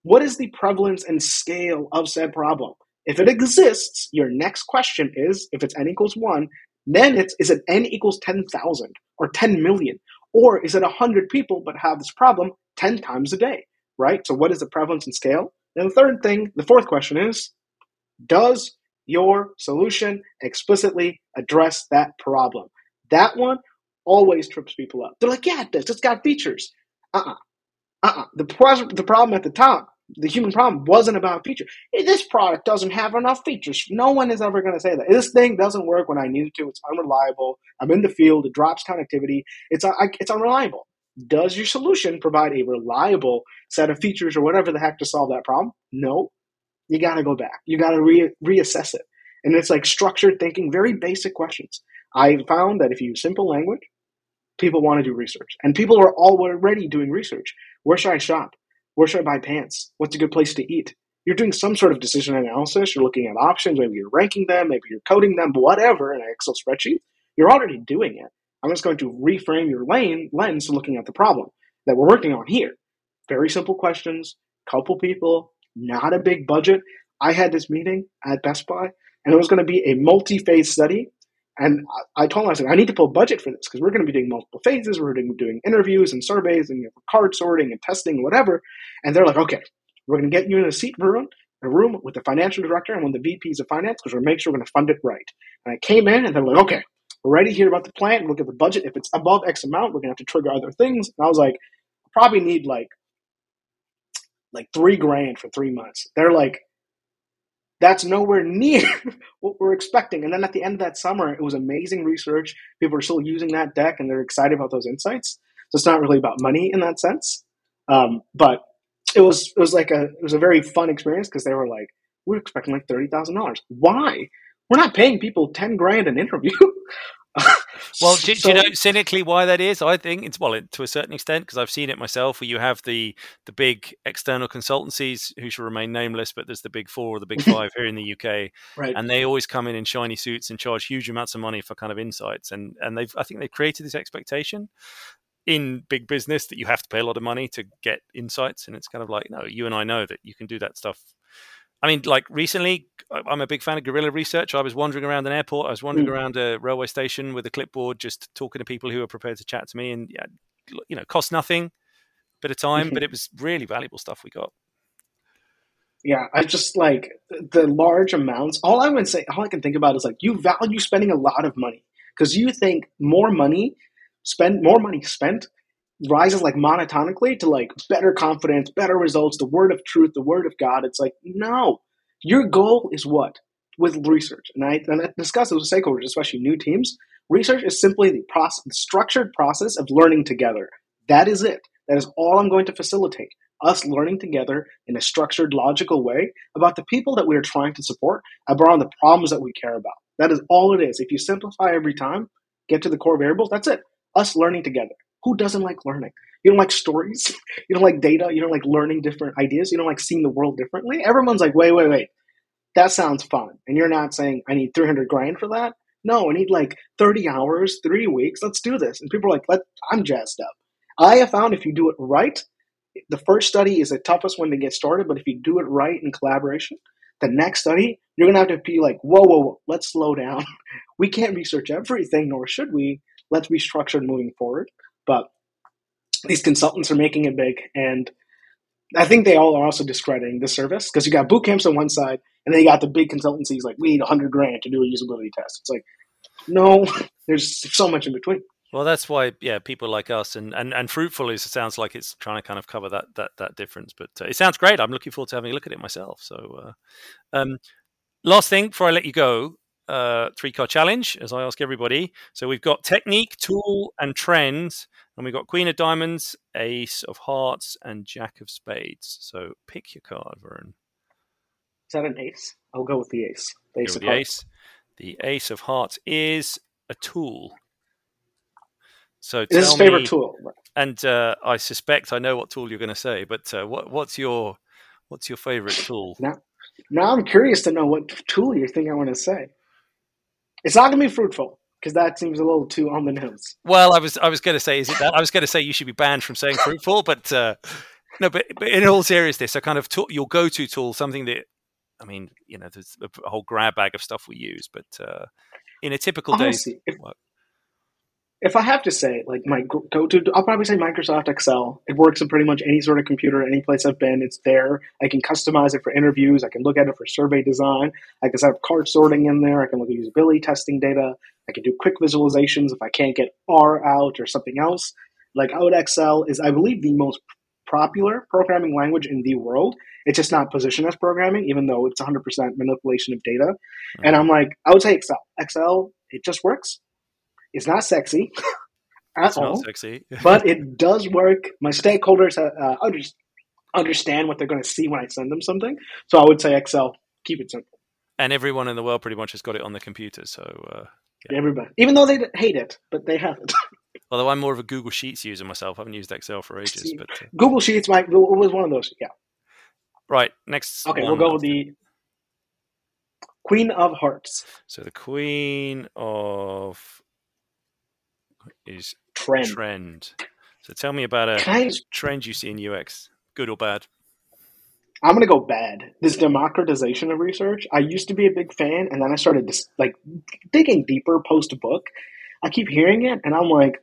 what is the prevalence and scale of said problem? If it exists, your next question is if it's n equals 1, then it's is it n equals 10,000 or 10 million? Or is it 100 people but have this problem 10 times a day, right? So what is the prevalence and scale? And the third thing, the fourth question is does your solution explicitly address that problem? That one always trips people up. They're like, yeah, it does. It's got features. Uh-uh. Uh-uh. The, the problem at the top the human problem wasn't about feature. This product doesn't have enough features. No one is ever going to say that. This thing doesn't work when I need it to. It's unreliable. I'm in the field. It drops connectivity. It's it's unreliable. Does your solution provide a reliable set of features or whatever the heck to solve that problem? No. You got to go back. You got to re- reassess it. And it's like structured thinking, very basic questions. I found that if you use simple language, people want to do research. And people are already doing research. Where should I shop? Where should I buy pants? What's a good place to eat? You're doing some sort of decision analysis. You're looking at options. Maybe you're ranking them. Maybe you're coding them. Whatever in an Excel spreadsheet. You're already doing it. I'm just going to reframe your lane lens to looking at the problem that we're working on here. Very simple questions, couple people, not a big budget. I had this meeting at Best Buy, and it was going to be a multi-phase study. And I told them, I said, I need to pull budget for this because we're going to be doing multiple phases. We're doing, doing interviews and surveys and you know, card sorting and testing and whatever. And they're like, okay, we're going to get you in a seat room, a room with the financial director and one of the VPs of finance because we're to make sure we're going to fund it right. And I came in and they're like, okay, we're ready to hear about the plan. Look at the budget. If it's above X amount, we're going to have to trigger other things. And I was like, probably need like like three grand for three months. They're like, that's nowhere near what we're expecting. And then at the end of that summer, it was amazing research. People are still using that deck and they're excited about those insights. So it's not really about money in that sense. Um, but it was it was like a it was a very fun experience because they were like, we're expecting like thirty thousand dollars. Why? We're not paying people ten grand an interview. well, do, so, do, you know cynically why that is? I think it's well to a certain extent because I've seen it myself. Where you have the the big external consultancies who shall remain nameless, but there's the big four or the big five here in the UK, right? And they always come in in shiny suits and charge huge amounts of money for kind of insights, and and they've I think they've created this expectation in big business that you have to pay a lot of money to get insights, and it's kind of like no, you and I know that you can do that stuff I mean, like recently, I'm a big fan of guerrilla research. I was wandering around an airport. I was wandering mm. around a railway station with a clipboard, just talking to people who are prepared to chat to me, and yeah, you know, cost nothing, bit of time, mm-hmm. but it was really valuable stuff we got. Yeah, I just like the large amounts. All I would say, all I can think about is like you value spending a lot of money because you think more money spend more money spent rises like monotonically to like better confidence, better results, the word of truth, the word of God. It's like, no, your goal is what? With research. And I, and I discuss it with stakeholders, especially new teams. Research is simply the, process, the structured process of learning together. That is it. That is all I'm going to facilitate. Us learning together in a structured, logical way about the people that we are trying to support, about the problems that we care about. That is all it is. If you simplify every time, get to the core variables, that's it. Us learning together. Who doesn't like learning? You don't like stories. You don't like data. You don't like learning different ideas. You don't like seeing the world differently. Everyone's like, wait, wait, wait. That sounds fun. And you're not saying, I need 300 grand for that. No, I need like 30 hours, three weeks. Let's do this. And people are like, I'm jazzed up. I have found if you do it right, the first study is the toughest one to get started. But if you do it right in collaboration, the next study, you're going to have to be like, whoa, whoa, whoa, let's slow down. we can't research everything, nor should we. Let's be structured moving forward. But these consultants are making it big, and I think they all are also discrediting the service because you got boot camps on one side, and then you got the big consultancies like we need hundred grand to do a usability test. It's like, no, there's so much in between. Well, that's why, yeah, people like us and, and, and Fruitful is sounds like it's trying to kind of cover that that that difference. But uh, it sounds great. I'm looking forward to having a look at it myself. So, uh, um, last thing before I let you go, uh, three card challenge, as I ask everybody. So we've got technique, tool, and trends, and we've got Queen of Diamonds, Ace of Hearts, and Jack of Spades. So pick your card, Varun. Is that an ace? I'll go with the ace. The ace, of the ace. The Ace of Hearts is a tool. So it's his favorite tool. And uh, I suspect I know what tool you're going to say, but uh, what, what's your what's your favorite tool? Now, now I'm curious to know what tool you think I want to say. It's not going to be fruitful because that seems a little too on the nose. Well, I was I was going to say is it that I was going to say you should be banned from saying fruitful, but uh, no, but, but in all seriousness, a kind of tool, your go-to tool, something that I mean, you know, there's a whole grab bag of stuff we use, but uh, in a typical day, if I have to say, like my go to, I'll probably say Microsoft Excel. It works in pretty much any sort of computer, any place I've been. It's there. I can customize it for interviews. I can look at it for survey design. I can set up card sorting in there. I can look at usability testing data. I can do quick visualizations if I can't get R out or something else. Like out Excel is, I believe, the most popular programming language in the world. It's just not positioned as programming, even though it's 100% manipulation of data. And I'm like, I would say Excel. Excel, it just works it's not sexy at it's all. sexy. but it does work. My stakeholders uh, uh understand what they're going to see when I send them something. So I would say Excel, keep it simple. And everyone in the world pretty much has got it on the computer. So uh, yeah. everybody, even though they hate it, but they have it. Although I'm more of a Google Sheets user myself, I haven't used Excel for ages. See, but uh, Google Sheets might was one of those. Yeah. Right. Next. Okay, we'll go with the Queen of Hearts. So the Queen of is trend. Trend. So tell me about a I, trend you see in UX, good or bad. I'm gonna go bad. This democratization of research. I used to be a big fan, and then I started just like digging deeper post book. I keep hearing it, and I'm like,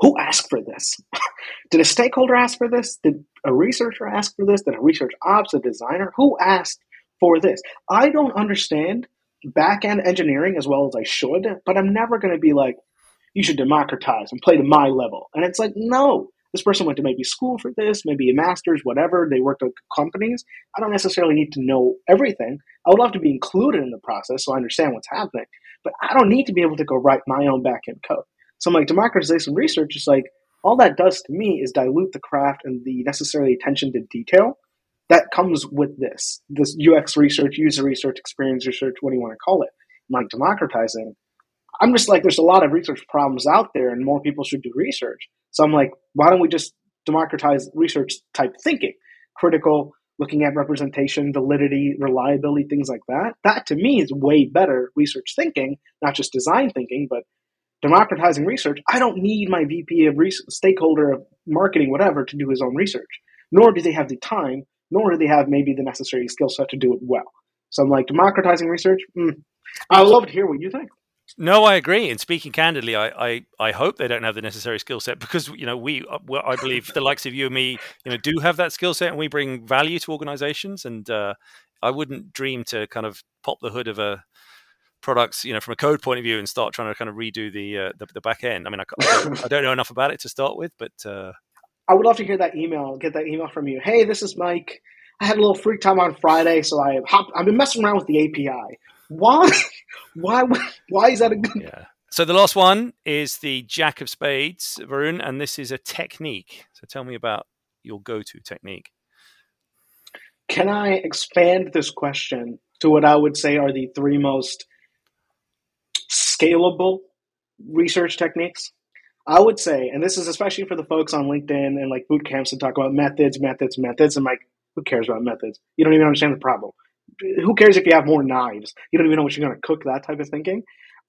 who asked for this? Did a stakeholder ask for this? Did a researcher ask for this? Did a research ops, a designer? Who asked for this? I don't understand back end engineering as well as I should, but I'm never going to be like, you should democratize and play to my level. And it's like, no, this person went to maybe school for this, maybe a master's, whatever. They worked at companies. I don't necessarily need to know everything. I would love to be included in the process so I understand what's happening, but I don't need to be able to go write my own backend code. So I'm like, democratization research is like, all that does to me is dilute the craft and the necessary attention to detail that comes with this this UX research, user research, experience research, what do you want to call it? Like democratizing. I'm just like, there's a lot of research problems out there, and more people should do research. So I'm like, why don't we just democratize research type thinking, critical, looking at representation, validity, reliability, things like that. That to me is way better research thinking, not just design thinking, but democratizing research. I don't need my VP of research, stakeholder of marketing, whatever, to do his own research. Nor do they have the time nor do they have maybe the necessary skill set to do it well. So I'm like, democratizing research, mm, I would love to hear what you think. No, I agree. And speaking candidly, I, I, I hope they don't have the necessary skill set because you know we uh, I believe the likes of you and me you know do have that skill set and we bring value to organizations. And uh, I wouldn't dream to kind of pop the hood of a products you know from a code point of view and start trying to kind of redo the uh, the, the, back end. I mean, I, I, don't know enough about it to start with, but uh, I would love to hear that email, get that email from you. Hey, this is Mike. I had a little free time on Friday, so I hop, I've been messing around with the API. Why? Why? Why is that a good? Yeah. So the last one is the Jack of Spades, Varun, and this is a technique. So tell me about your go-to technique. Can I expand this question to what I would say are the three most scalable research techniques? I would say, and this is especially for the folks on LinkedIn and like boot camps that talk about methods, methods, methods. I'm like, who cares about methods? You don't even understand the problem. Who cares if you have more knives? You don't even know what you're going to cook, that type of thinking.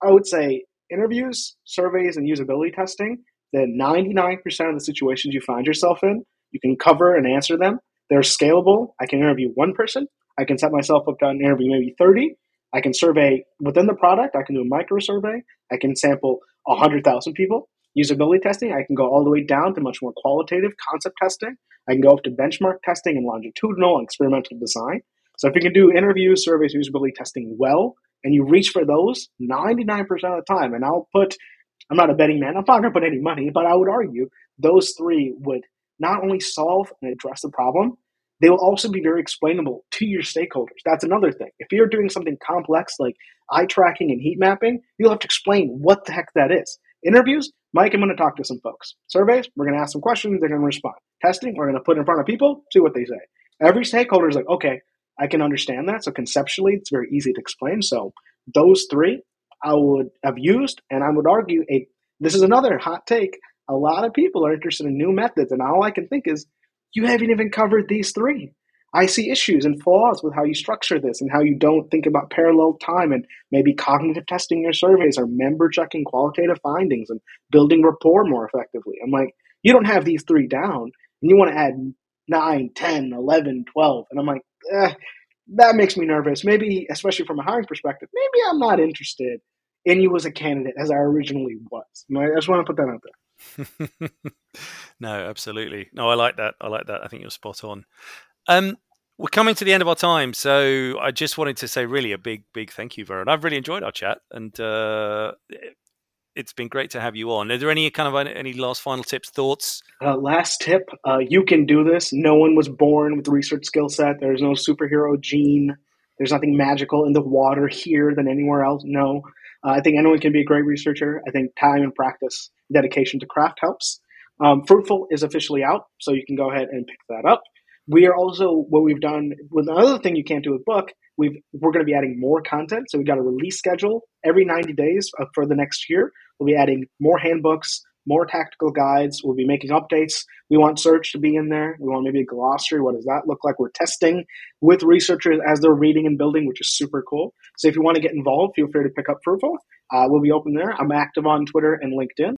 I would say interviews, surveys, and usability testing, then 99% of the situations you find yourself in, you can cover and answer them. They're scalable. I can interview one person. I can set myself up to interview maybe 30. I can survey within the product. I can do a micro survey. I can sample 100,000 people usability testing, I can go all the way down to much more qualitative concept testing. I can go up to benchmark testing and longitudinal and experimental design. So if you can do interviews, surveys, usability testing well, and you reach for those 99% of the time, and I'll put, I'm not a betting man, I'm not going to put any money, but I would argue those three would not only solve and address the problem, they will also be very explainable to your stakeholders. That's another thing. If you're doing something complex like eye tracking and heat mapping, you'll have to explain what the heck that is. Interviews, Mike, I'm going to talk to some folks. Surveys, we're going to ask some questions, they're going to respond. Testing, we're going to put in front of people, see what they say. Every stakeholder is like, okay, I can understand that. So conceptually, it's very easy to explain. So those three I would have used, and I would argue a this is another hot take. A lot of people are interested in new methods, and all I can think is you haven't even covered these three. I see issues and flaws with how you structure this and how you don't think about parallel time and maybe cognitive testing your surveys or member checking qualitative findings and building rapport more effectively. I'm like, you don't have these three down and you want to add 9, 10, 11, 12. And I'm like, eh, that makes me nervous. Maybe, especially from a hiring perspective, maybe I'm not interested in you as a candidate as I originally was. I just want to put that out there. no, absolutely. No, I like that. I like that. I think you're spot on. Um, we're coming to the end of our time, so I just wanted to say really a big, big thank you, Varun. I've really enjoyed our chat, and uh, it's been great to have you on. Are there any kind of any last final tips, thoughts? Uh, last tip: uh, you can do this. No one was born with research skill set. There's no superhero gene. There's nothing magical in the water here than anywhere else. No, uh, I think anyone can be a great researcher. I think time and practice, dedication to craft helps. Um, Fruitful is officially out, so you can go ahead and pick that up we are also what we've done with another thing you can't do with book we've we're going to be adding more content so we got a release schedule every 90 days for the next year we'll be adding more handbooks more tactical guides. We'll be making updates. We want search to be in there. We want maybe a glossary. What does that look like? We're testing with researchers as they're reading and building, which is super cool. So if you want to get involved, feel free to pick up Fruitful. Uh, we'll be open there. I'm active on Twitter and LinkedIn.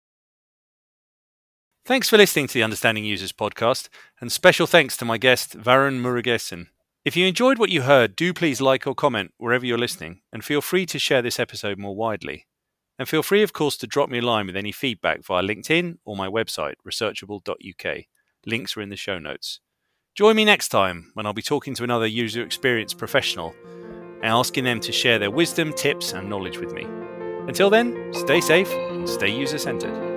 Thanks for listening to the Understanding Users podcast, and special thanks to my guest, Varun Murugesan. If you enjoyed what you heard, do please like or comment wherever you're listening, and feel free to share this episode more widely. And feel free, of course, to drop me a line with any feedback via LinkedIn or my website, researchable.uk. Links are in the show notes. Join me next time when I'll be talking to another user experience professional and asking them to share their wisdom, tips, and knowledge with me. Until then, stay safe and stay user centered.